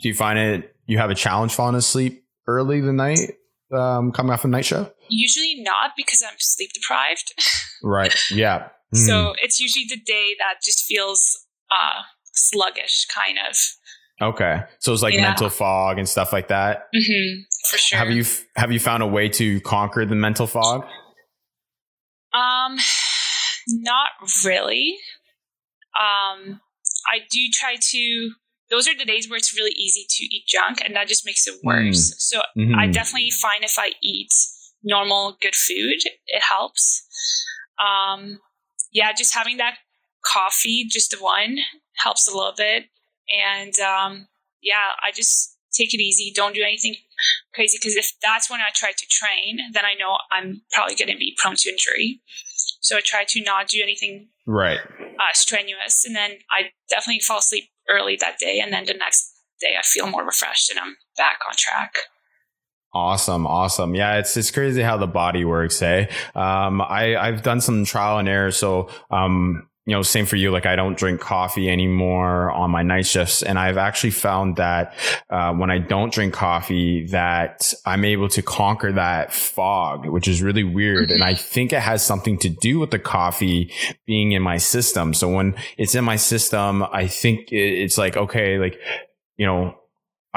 Speaker 2: Do you find it, you have a challenge falling asleep early the night, um, coming off a night show?
Speaker 1: Usually not because I'm sleep deprived. <laughs>
Speaker 2: right. Yeah.
Speaker 1: Mm. So it's usually the day that just feels uh, sluggish, kind of.
Speaker 2: Okay, so it's like yeah. mental fog and stuff like that.
Speaker 1: Mm-hmm, for sure.
Speaker 2: Have you have you found a way to conquer the mental fog?
Speaker 1: Um, not really. Um, I do try to. Those are the days where it's really easy to eat junk, and that just makes it worse. Mm. So mm-hmm. I definitely find if I eat normal, good food, it helps. Um, yeah, just having that coffee, just the one, helps a little bit. And um, yeah, I just take it easy. Don't do anything crazy because if that's when I try to train, then I know I'm probably going to be prone to injury. So I try to not do anything
Speaker 2: right
Speaker 1: uh, strenuous, and then I definitely fall asleep early that day, and then the next day I feel more refreshed and I'm back on track.
Speaker 2: Awesome, awesome. Yeah, it's it's crazy how the body works. Hey, um, I I've done some trial and error. So, um, you know, same for you. Like I don't drink coffee anymore on my night shifts. And I've actually found that, uh, when I don't drink coffee, that I'm able to conquer that fog, which is really weird. And I mm-hmm. think it has something to do with the coffee being in my system. So when it's in my system, I think it's like, okay, like, you know,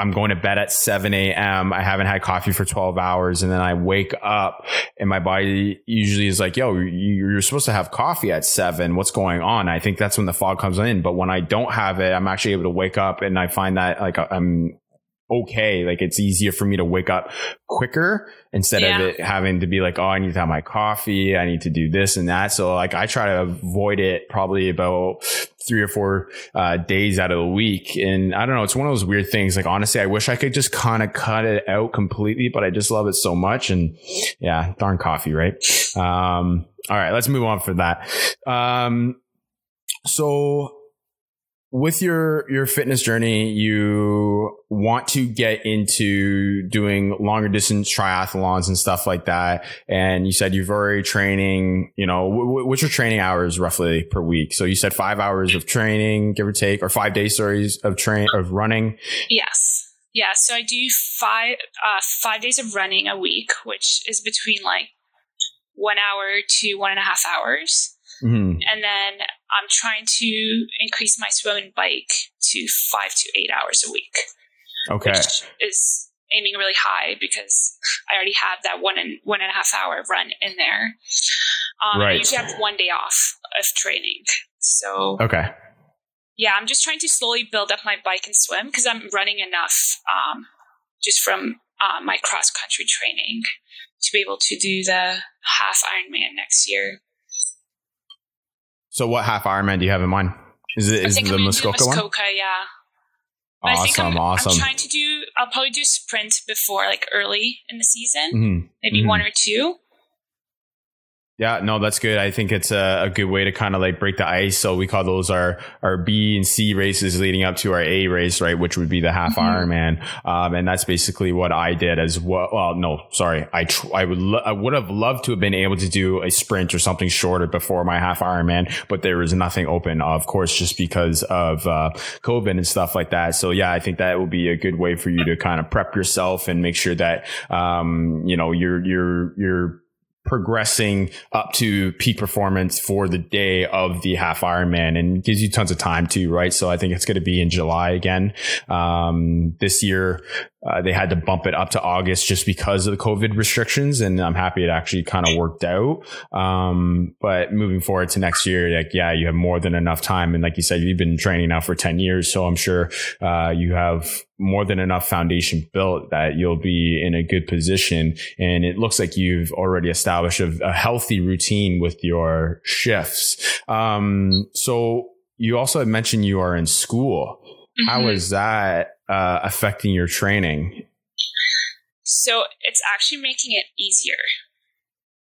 Speaker 2: I'm going to bed at 7 a.m. I haven't had coffee for 12 hours. And then I wake up and my body usually is like, yo, you're supposed to have coffee at seven. What's going on? I think that's when the fog comes in. But when I don't have it, I'm actually able to wake up and I find that like I'm okay. Like it's easier for me to wake up quicker instead yeah. of it having to be like, oh, I need to have my coffee. I need to do this and that. So like I try to avoid it probably about three or four uh, days out of the week. And I don't know. It's one of those weird things. Like honestly, I wish I could just kind of cut it out completely, but I just love it so much. And yeah, darn coffee, right? Um, all right, let's move on for that. Um, so with your your fitness journey you want to get into doing longer distance triathlons and stuff like that. And you said you've already training you know w- what's your training hours roughly per week? So you said five hours of training give or take or five days stories of train of running?
Speaker 1: Yes. Yeah so i do five uh five days of running a week which is between like one hour to one and a half hours Mm-hmm. And then I'm trying to increase my swim and bike to five to eight hours a week.
Speaker 2: Okay.
Speaker 1: Which is aiming really high because I already have that one and one and a half hour run in there. Um, right. I usually have one day off of training. So
Speaker 2: okay.
Speaker 1: Yeah, I'm just trying to slowly build up my bike and swim because I'm running enough um, just from uh, my cross country training to be able to do the half Ironman next year.
Speaker 2: So what half Ironman do you have in mind? Is it is the Muskoka,
Speaker 1: one? Muskoka yeah.
Speaker 2: But awesome,
Speaker 1: I'm,
Speaker 2: awesome.
Speaker 1: I'm trying to do. I'll probably do sprint before, like early in the season, mm-hmm. maybe mm-hmm. one or two.
Speaker 2: Yeah, no, that's good. I think it's a, a good way to kind of like break the ice. So we call those our, our B and C races leading up to our A race, right? Which would be the half mm-hmm. Ironman. Um, and that's basically what I did as well. Well, no, sorry. I, tr- I would, lo- I would have loved to have been able to do a sprint or something shorter before my half Ironman, but there was nothing open, of course, just because of, uh, COVID and stuff like that. So yeah, I think that will be a good way for you to kind of prep yourself and make sure that, um, you know, you're, you're, you're, progressing up to peak performance for the day of the half Ironman and gives you tons of time too, right? So I think it's going to be in July again. Um, this year, uh, they had to bump it up to August just because of the COVID restrictions. And I'm happy it actually kind of worked out. Um, but moving forward to next year, like, yeah, you have more than enough time. And like you said, you've been training now for 10 years. So I'm sure, uh, you have more than enough foundation built that you'll be in a good position. And it looks like you've already established a, a healthy routine with your shifts. Um, so you also mentioned you are in school. Mm-hmm. How is that uh, affecting your training?
Speaker 1: So it's actually making it easier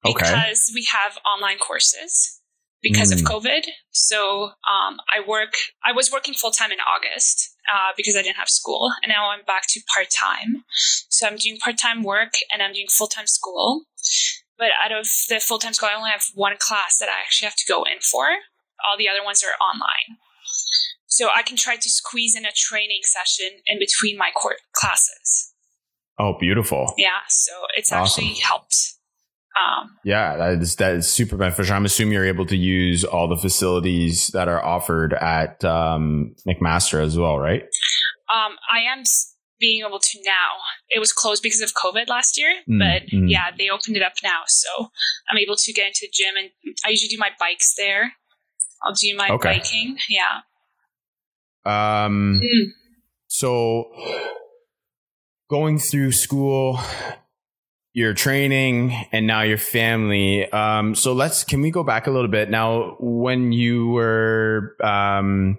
Speaker 1: because we have online courses because mm. of COVID. So um, I work. I was working full time in August uh, because I didn't have school, and now I'm back to part time. So I'm doing part time work and I'm doing full time school. But out of the full time school, I only have one class that I actually have to go in for. All the other ones are online. So I can try to squeeze in a training session in between my court classes.
Speaker 2: Oh, beautiful.
Speaker 1: Yeah. So it's awesome. actually helped.
Speaker 2: Um, yeah, that is, that is super beneficial. I'm assuming you're able to use all the facilities that are offered at um, McMaster as well, right?
Speaker 1: Um, I am being able to now. It was closed because of COVID last year, mm, but mm. yeah, they opened it up now. So I'm able to get into the gym and I usually do my bikes there. I'll do my okay. biking. Yeah.
Speaker 2: Um, mm. So going through school, your training, and now your family. Um, so let's can we go back a little bit now? When you were um,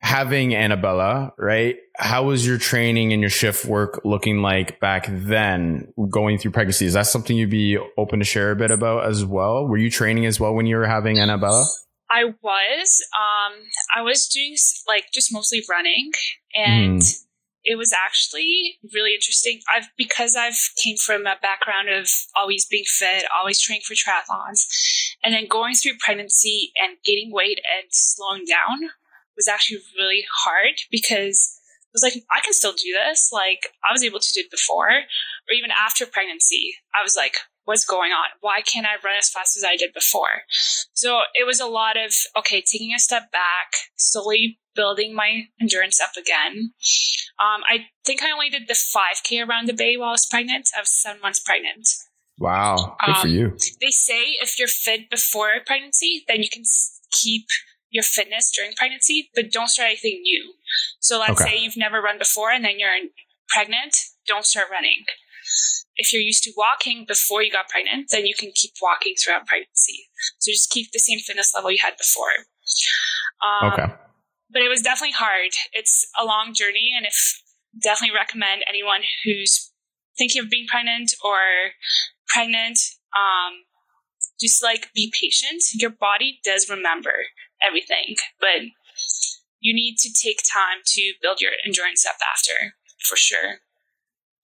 Speaker 2: having Annabella, right? How was your training and your shift work looking like back then, going through pregnancy? Is that something you'd be open to share a bit about as well? Were you training as well when you were having Annabella?
Speaker 1: I was. Um, I was doing like just mostly running, and mm. it was actually really interesting. I've because I've came from a background of always being fit, always training for triathlons, and then going through pregnancy and gaining weight and slowing down was actually really hard because I was like, I can still do this. Like I was able to do it before, or even after pregnancy. I was like, what's going on? Why can't I run as fast as I did before? So it was a lot of, okay, taking a step back, slowly building my endurance up again. Um, I think I only did the 5K around the bay while I was pregnant. I was seven months pregnant.
Speaker 2: Wow, good um, for you.
Speaker 1: They say if you're fit before pregnancy, then you can keep your fitness during pregnancy, but don't start anything new. So let's okay. say you've never run before and then you're pregnant, don't start running. If you're used to walking before you got pregnant, then you can keep walking throughout pregnancy. So just keep the same fitness level you had before. Um, okay. But it was definitely hard. It's a long journey, and if definitely recommend anyone who's thinking of being pregnant or pregnant, um, just like be patient. Your body does remember everything, but you need to take time to build your endurance up after for sure.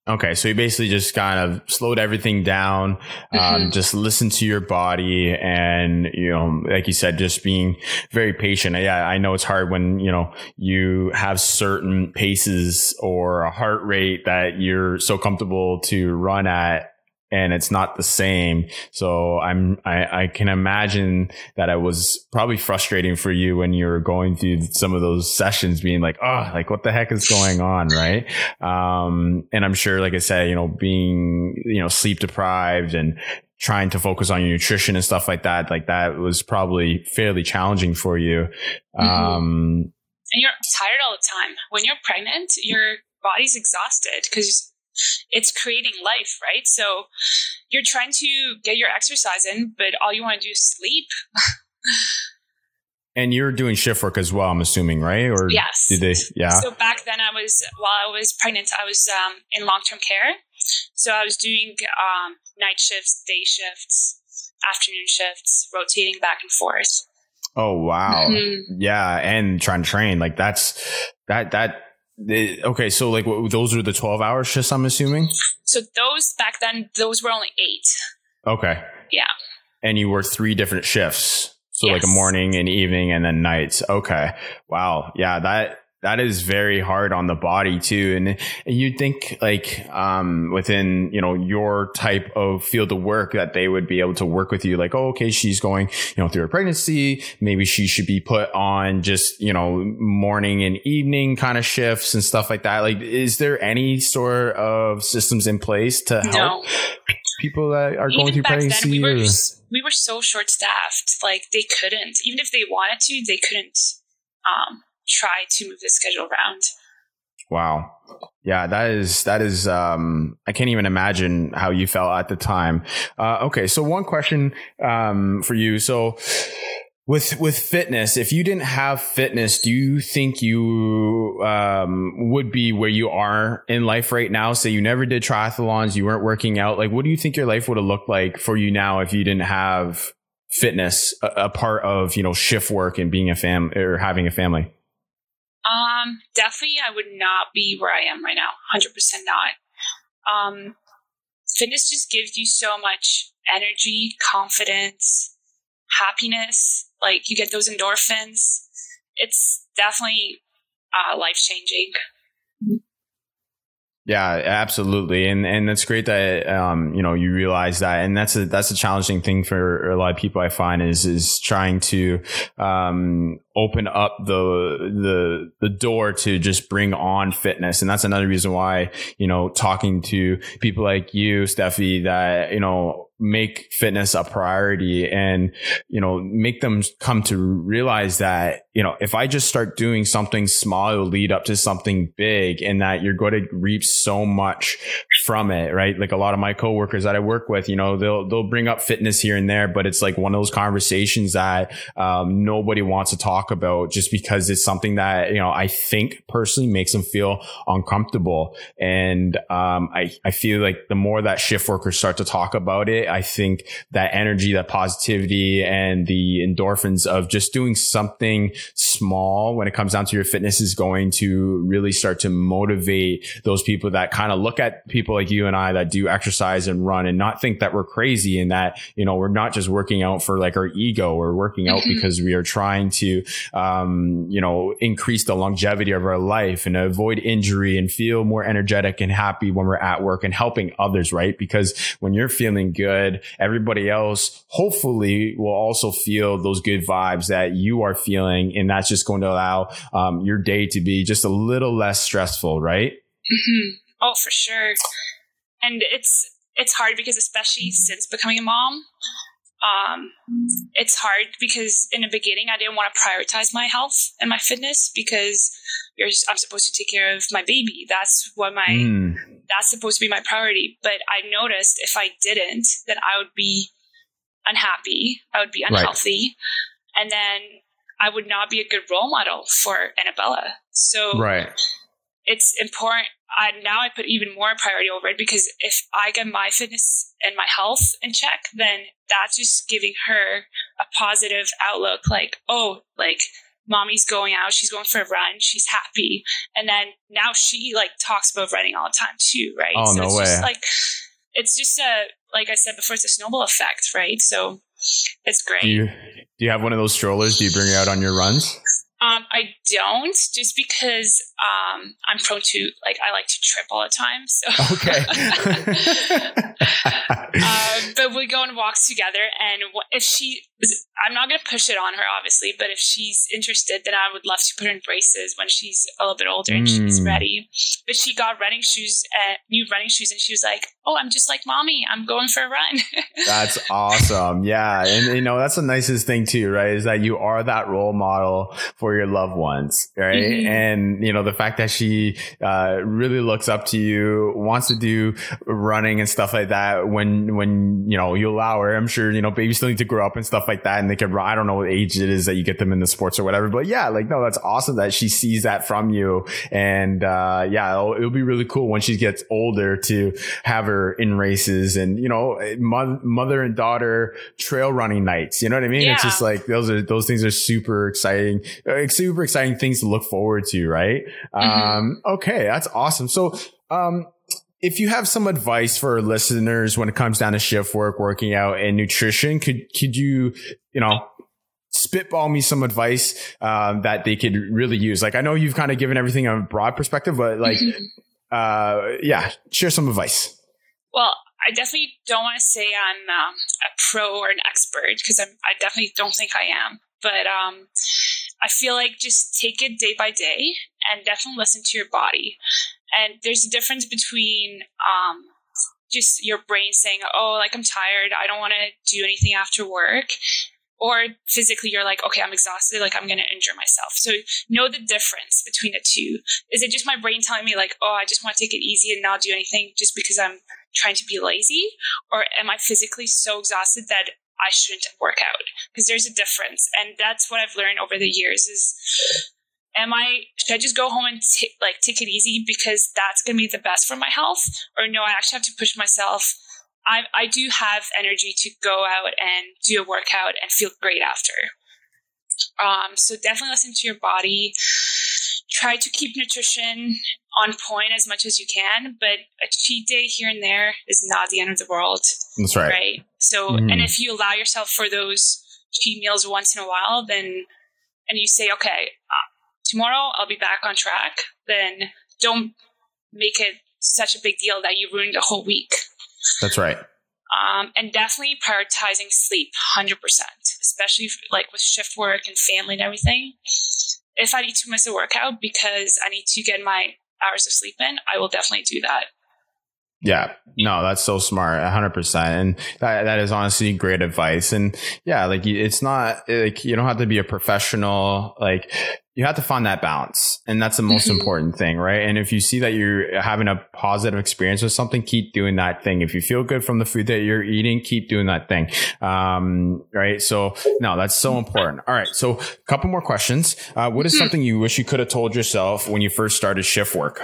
Speaker 2: Okay, so you basically just kind of slowed everything down, um, mm-hmm. just listen to your body, and you know, like you said, just being very patient. Yeah, I know it's hard when you know you have certain paces or a heart rate that you're so comfortable to run at and it's not the same. So I'm, I, I can imagine that it was probably frustrating for you when you were going through some of those sessions being like, oh, like what the heck is going on? Right. Um, and I'm sure, like I said, you know, being, you know, sleep deprived and trying to focus on your nutrition and stuff like that, like that was probably fairly challenging for you. Mm-hmm. Um,
Speaker 1: and you're tired all the time. When you're pregnant, your body's exhausted because it's creating life, right? So you're trying to get your exercise in, but all you want to do is sleep.
Speaker 2: and you're doing shift work as well, I'm assuming, right? Or
Speaker 1: yes.
Speaker 2: Did they? Yeah.
Speaker 1: So back then, I was while I was pregnant, I was um, in long term care. So I was doing um, night shifts, day shifts, afternoon shifts, rotating back and forth.
Speaker 2: Oh wow! Mm-hmm. Yeah, and trying to train like that's that that okay, so like what, those are the twelve hour shifts. I'm assuming.
Speaker 1: So those back then, those were only eight.
Speaker 2: Okay.
Speaker 1: Yeah.
Speaker 2: And you worked three different shifts. So yes. like a morning and evening and then nights. Okay. Wow. Yeah. That that is very hard on the body too. And, and you'd think like, um, within, you know, your type of field of work that they would be able to work with you. Like, oh, okay, she's going, you know, through her pregnancy. Maybe she should be put on just, you know, morning and evening kind of shifts and stuff like that. Like, is there any sort of systems in place to help people that are even going through pregnancy?
Speaker 1: we, were, we were so short staffed. Like they couldn't, even if they wanted to, they couldn't, um, try to move the schedule around.
Speaker 2: Wow. Yeah, that is that is um I can't even imagine how you felt at the time. Uh okay, so one question um for you. So with with fitness, if you didn't have fitness, do you think you um would be where you are in life right now? Say you never did triathlons, you weren't working out. Like what do you think your life would have looked like for you now if you didn't have fitness a, a part of, you know, shift work and being a fam or having a family?
Speaker 1: Um, definitely, I would not be where I am right now. Hundred percent not. Um, fitness just gives you so much energy, confidence, happiness. Like you get those endorphins. It's definitely uh, life changing.
Speaker 2: Yeah, absolutely, and and it's great that um, you know you realize that, and that's a that's a challenging thing for a lot of people. I find is is trying to um, open up the the the door to just bring on fitness, and that's another reason why you know talking to people like you, Stefi, that you know make fitness a priority and, you know, make them come to realize that, you know, if I just start doing something small, it'll lead up to something big and that you're going to reap so much from it, right? Like a lot of my coworkers that I work with, you know, they'll, they'll bring up fitness here and there, but it's like one of those conversations that, um, nobody wants to talk about just because it's something that, you know, I think personally makes them feel uncomfortable. And, um, I, I feel like the more that shift workers start to talk about it, I think that energy, that positivity and the endorphins of just doing something small when it comes down to your fitness is going to really start to motivate those people that kind of look at people like you and I that do exercise and run and not think that we're crazy and that, you know, we're not just working out for like our ego. We're working out mm-hmm. because we are trying to um, you know, increase the longevity of our life and avoid injury and feel more energetic and happy when we're at work and helping others, right? Because when you're feeling good, everybody else hopefully will also feel those good vibes that you are feeling. And that's just going to allow um, your day to be just a little less stressful, right?
Speaker 1: Mm-hmm. Oh, for sure. And it's, it's hard because especially since becoming a mom, um, it's hard because in the beginning I didn't want to prioritize my health and my fitness because I'm supposed to take care of my baby. That's what my mm. that's supposed to be my priority. But I noticed if I didn't, then I would be unhappy. I would be unhealthy, right. and then I would not be a good role model for Annabella. So
Speaker 2: right
Speaker 1: it's important. I, now I put even more priority over it because if I get my fitness and my health in check, then that's just giving her a positive outlook. Like, oh, like mommy's going out, she's going for a run, she's happy, and then now she like talks about running all the time too, right?
Speaker 2: Oh
Speaker 1: so
Speaker 2: no
Speaker 1: it's
Speaker 2: way!
Speaker 1: Just, like, it's just a like I said before, it's a snowball effect, right? So it's great.
Speaker 2: Do you do you have one of those strollers? Do you bring her out on your runs?
Speaker 1: Um, I don't, just because um, I'm prone to like I like to trip all the time. So
Speaker 2: okay. <laughs>
Speaker 1: um, but we go on walks together, and if she, I'm not going to push it on her, obviously. But if she's interested, then I would love to put her in braces when she's a little bit older and mm. she's ready. But she got running shoes, uh, new running shoes, and she was like, "Oh, I'm just like mommy. I'm going for a run." <laughs>
Speaker 2: that's awesome. Yeah, and you know that's the nicest thing too, right? Is that you are that role model for for your loved ones, right? Mm-hmm. And you know the fact that she uh, really looks up to you, wants to do running and stuff like that. When when you know you allow her, I'm sure you know babies still need to grow up and stuff like that, and they can run. I don't know what age it is that you get them in the sports or whatever, but yeah, like no, that's awesome that she sees that from you, and uh, yeah, it'll, it'll be really cool when she gets older to have her in races and you know mother and daughter trail running nights. You know what I mean? Yeah. It's just like those are those things are super exciting super exciting things to look forward to, right? Mm-hmm. Um, okay, that's awesome. So, um, if you have some advice for listeners when it comes down to shift work, working out, and nutrition, could could you, you know, spitball me some advice um, that they could really use? Like, I know you've kind of given everything a broad perspective, but like, mm-hmm. uh, yeah, share some advice.
Speaker 1: Well, I definitely don't want to say I'm um, a pro or an expert because. I definitely don't think I am. But um, I feel like just take it day by day and definitely listen to your body. And there's a difference between um, just your brain saying, oh, like I'm tired, I don't want to do anything after work. Or physically, you're like, okay, I'm exhausted, like I'm going to injure myself. So know the difference between the two. Is it just my brain telling me, like, oh, I just want to take it easy and not do anything just because I'm trying to be lazy? Or am I physically so exhausted that I shouldn't work out because there's a difference, and that's what I've learned over the years. Is am I should I just go home and t- like take it easy because that's going to be the best for my health, or no, I actually have to push myself. I I do have energy to go out and do a workout and feel great after. Um, so definitely listen to your body. Try to keep nutrition on point as much as you can, but a cheat day here and there is not the end of the world.
Speaker 2: That's right.
Speaker 1: Right. So, mm. and if you allow yourself for those cheat meals once in a while, then, and you say, okay, uh, tomorrow I'll be back on track, then don't make it such a big deal that you ruined the whole week.
Speaker 2: That's right.
Speaker 1: Um, and definitely prioritizing sleep 100%, especially like with shift work and family and everything. If I need to miss a workout because I need to get my hours of sleep in, I will definitely do that.
Speaker 2: Yeah, no, that's so smart, hundred percent, and that that is honestly great advice. And yeah, like it's not like you don't have to be a professional. Like you have to find that balance, and that's the most mm-hmm. important thing, right? And if you see that you're having a positive experience with something, keep doing that thing. If you feel good from the food that you're eating, keep doing that thing, um, right? So no, that's so important. All right, so a couple more questions. Uh, what is mm-hmm. something you wish you could have told yourself when you first started shift work?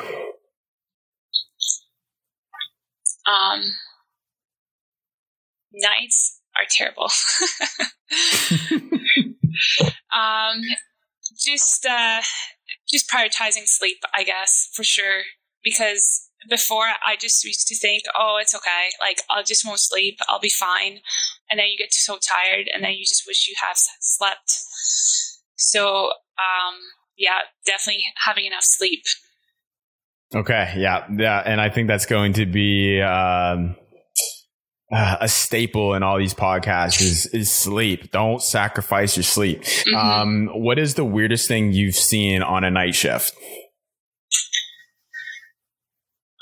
Speaker 1: Um, nights are terrible. <laughs> <laughs> um, just uh, just prioritizing sleep, I guess, for sure. Because before I just used to think, oh, it's okay. Like I'll just won't sleep. I'll be fine. And then you get so tired, and then you just wish you have slept. So, um, yeah, definitely having enough sleep.
Speaker 2: Okay. Yeah. Yeah. And I think that's going to be, um, uh, a staple in all these podcasts is, is sleep. Don't sacrifice your sleep. Mm-hmm. Um, what is the weirdest thing you've seen on a night shift?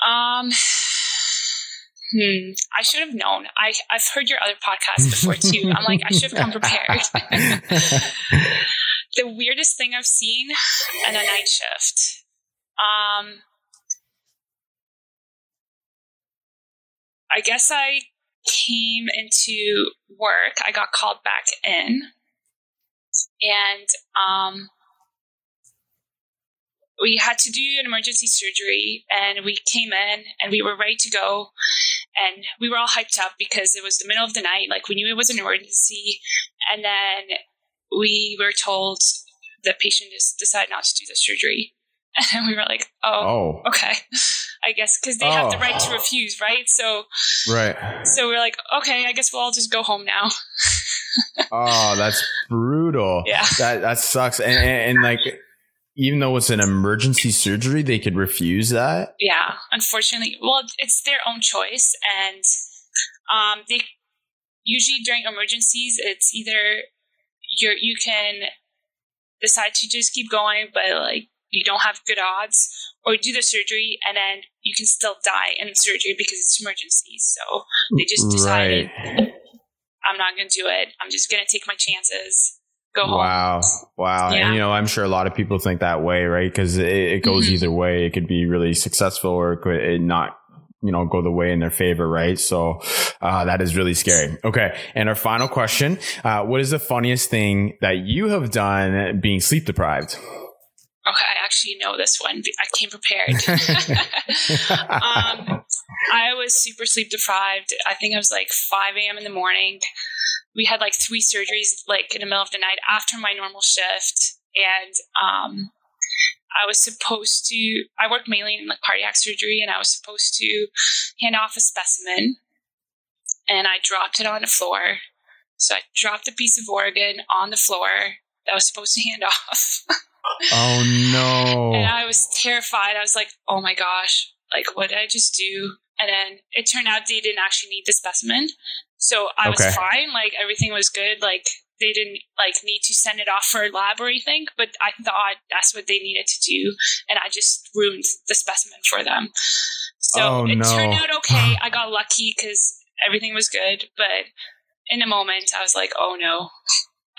Speaker 1: Um, hmm, I should have known. I, I've heard your other podcasts before too. I'm like, I should have come prepared. <laughs> the weirdest thing I've seen in a night shift. Um, I guess I came into work. I got called back in, and um, we had to do an emergency surgery and we came in and we were ready to go. And we were all hyped up because it was the middle of the night like we knew it was an emergency. And then we were told the patient just decided not to do the surgery <laughs> and we were like oh, oh. okay <laughs> i guess because they oh. have the right to oh. refuse right so
Speaker 2: right
Speaker 1: so we we're like okay i guess we'll all just go home now <laughs>
Speaker 2: oh that's brutal
Speaker 1: yeah
Speaker 2: that that sucks and, and, and like even though it's an emergency surgery, they could refuse that.
Speaker 1: Yeah, unfortunately. Well, it's their own choice, and um, they usually during emergencies, it's either you you can decide to just keep going, but like you don't have good odds, or do the surgery and then you can still die in the surgery because it's emergency. So they just decided, right. I'm not going to do it. I'm just going to take my chances go home.
Speaker 2: Wow. Wow. Yeah. And, you know, I'm sure a lot of people think that way, right? Because it, it, goes mm-hmm. either way. It could be really successful or it could not you know go the way in their favor right so uh, that is really scary okay and our final question uh, what is the funniest thing that you have done being sleep deprived
Speaker 1: Okay, I actually know this one. I came prepared. <laughs> <laughs> um, I was super sleep deprived. I think I was like 5 a.m. in the morning we had like three surgeries like in the middle of the night after my normal shift and um, i was supposed to i work mainly in like cardiac surgery and i was supposed to hand off a specimen and i dropped it on the floor so i dropped a piece of organ on the floor that I was supposed to hand <laughs> off
Speaker 2: oh no <laughs>
Speaker 1: and i was terrified i was like oh my gosh like what did i just do and then it turned out they didn't actually need the specimen so I okay. was fine. Like everything was good. Like they didn't like need to send it off for a lab or anything, but I thought that's what they needed to do, and I just ruined the specimen for them. So oh, it no. turned out okay. <sighs> I got lucky because everything was good, but in a moment I was like, "Oh no,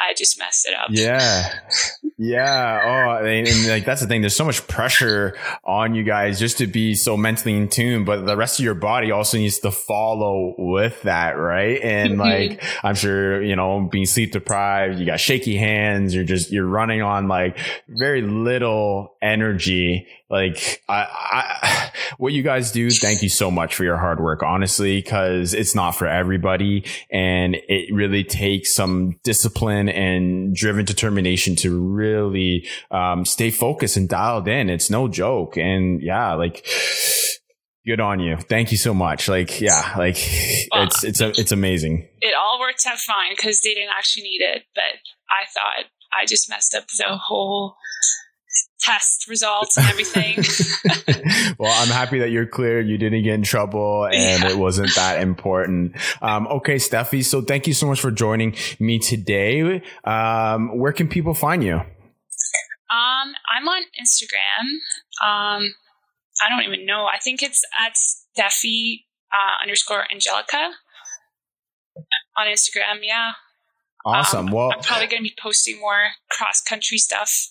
Speaker 1: I just messed it up."
Speaker 2: Yeah, <laughs> yeah. Oh, and, and, like that's the thing. There's so much pressure on you guys just to be so mentally in tune, but the rest of your body also needs to follow with that, right? And <laughs> like I'm sure you know, being sleep deprived, you got shaky hands. You're just you're running on like very little energy. Like I, I <sighs> what you guys do, thank you so much for your hard work, honestly, because it's not for everybody, and it really takes some discipline and driven determination to really um, stay focused and dialed in. It's no joke. And yeah, like <sighs> good on you. Thank you so much. Like, yeah, like <sighs> it's, it's, a, it's amazing.
Speaker 1: It all worked out fine because they didn't actually need it, but I thought I just messed up the whole test results and everything. <laughs> <laughs>
Speaker 2: well, I'm happy that you're clear. You didn't get in trouble and yeah. it wasn't that <laughs> important. Um, okay, Stefi. So thank you so much for joining me today. Um, where can people find you?
Speaker 1: Um, I'm on Instagram. Um, I don't even know. I think it's at Stefi uh, underscore Angelica on Instagram. Yeah.
Speaker 2: Awesome. Um, well,
Speaker 1: I'm probably going to be posting more cross country stuff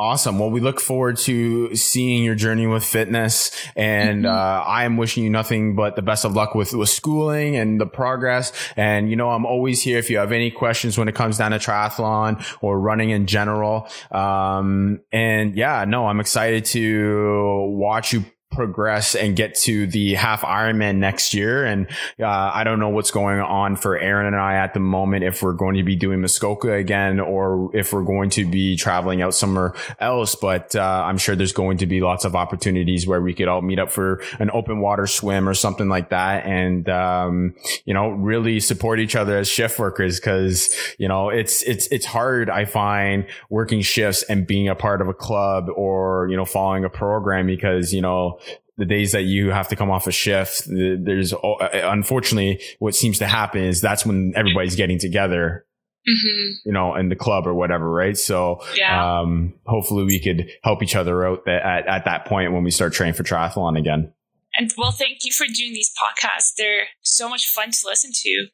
Speaker 2: Awesome. Well, we look forward to seeing your journey with fitness, and mm-hmm. uh, I am wishing you nothing but the best of luck with with schooling and the progress. And you know, I'm always here if you have any questions when it comes down to triathlon or running in general. Um, and yeah, no, I'm excited to watch you progress and get to the half Ironman next year. And uh, I don't know what's going on for Aaron and I at the moment, if we're going to be doing Muskoka again or if we're going to be traveling out somewhere else. But uh, I'm sure there's going to be lots of opportunities where we could all meet up for an open water swim or something like that. And, um, you know, really support each other as shift workers because, you know, it's, it's, it's hard, I find, working shifts and being a part of a club or, you know, following a program because, you know, the days that you have to come off a shift, there's unfortunately what seems to happen is that's when everybody's getting together, mm-hmm. you know, in the club or whatever, right? So, yeah. um, hopefully we could help each other out at, at that point when we start training for triathlon again.
Speaker 1: And well, thank you for doing these podcasts. They're so much fun to listen to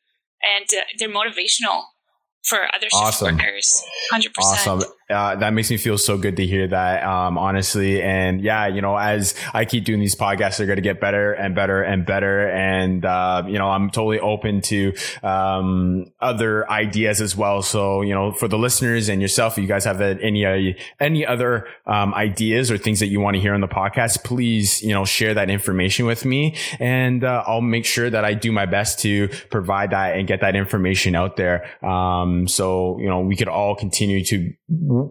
Speaker 1: and uh, they're motivational for other shift awesome. workers. 100%. Awesome
Speaker 2: uh, that makes me feel so good to hear that, um, honestly. And yeah, you know, as I keep doing these podcasts, they're going to get better and better and better. And, uh, you know, I'm totally open to, um, other ideas as well. So, you know, for the listeners and yourself, if you guys have any, any other, um, ideas or things that you want to hear on the podcast, please, you know, share that information with me and, uh, I'll make sure that I do my best to provide that and get that information out there. Um, so, you know, we could all continue to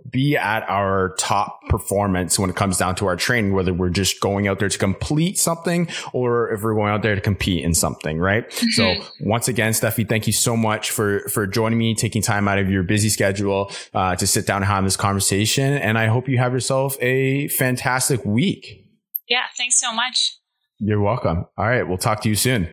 Speaker 2: be at our top performance when it comes down to our training, whether we're just going out there to complete something or if we're going out there to compete in something, right? Mm-hmm. So once again, Stefi, thank you so much for, for joining me, taking time out of your busy schedule, uh, to sit down and have this conversation. And I hope you have yourself a fantastic week.
Speaker 1: Yeah. Thanks so much.
Speaker 2: You're welcome. All right. We'll talk to you soon.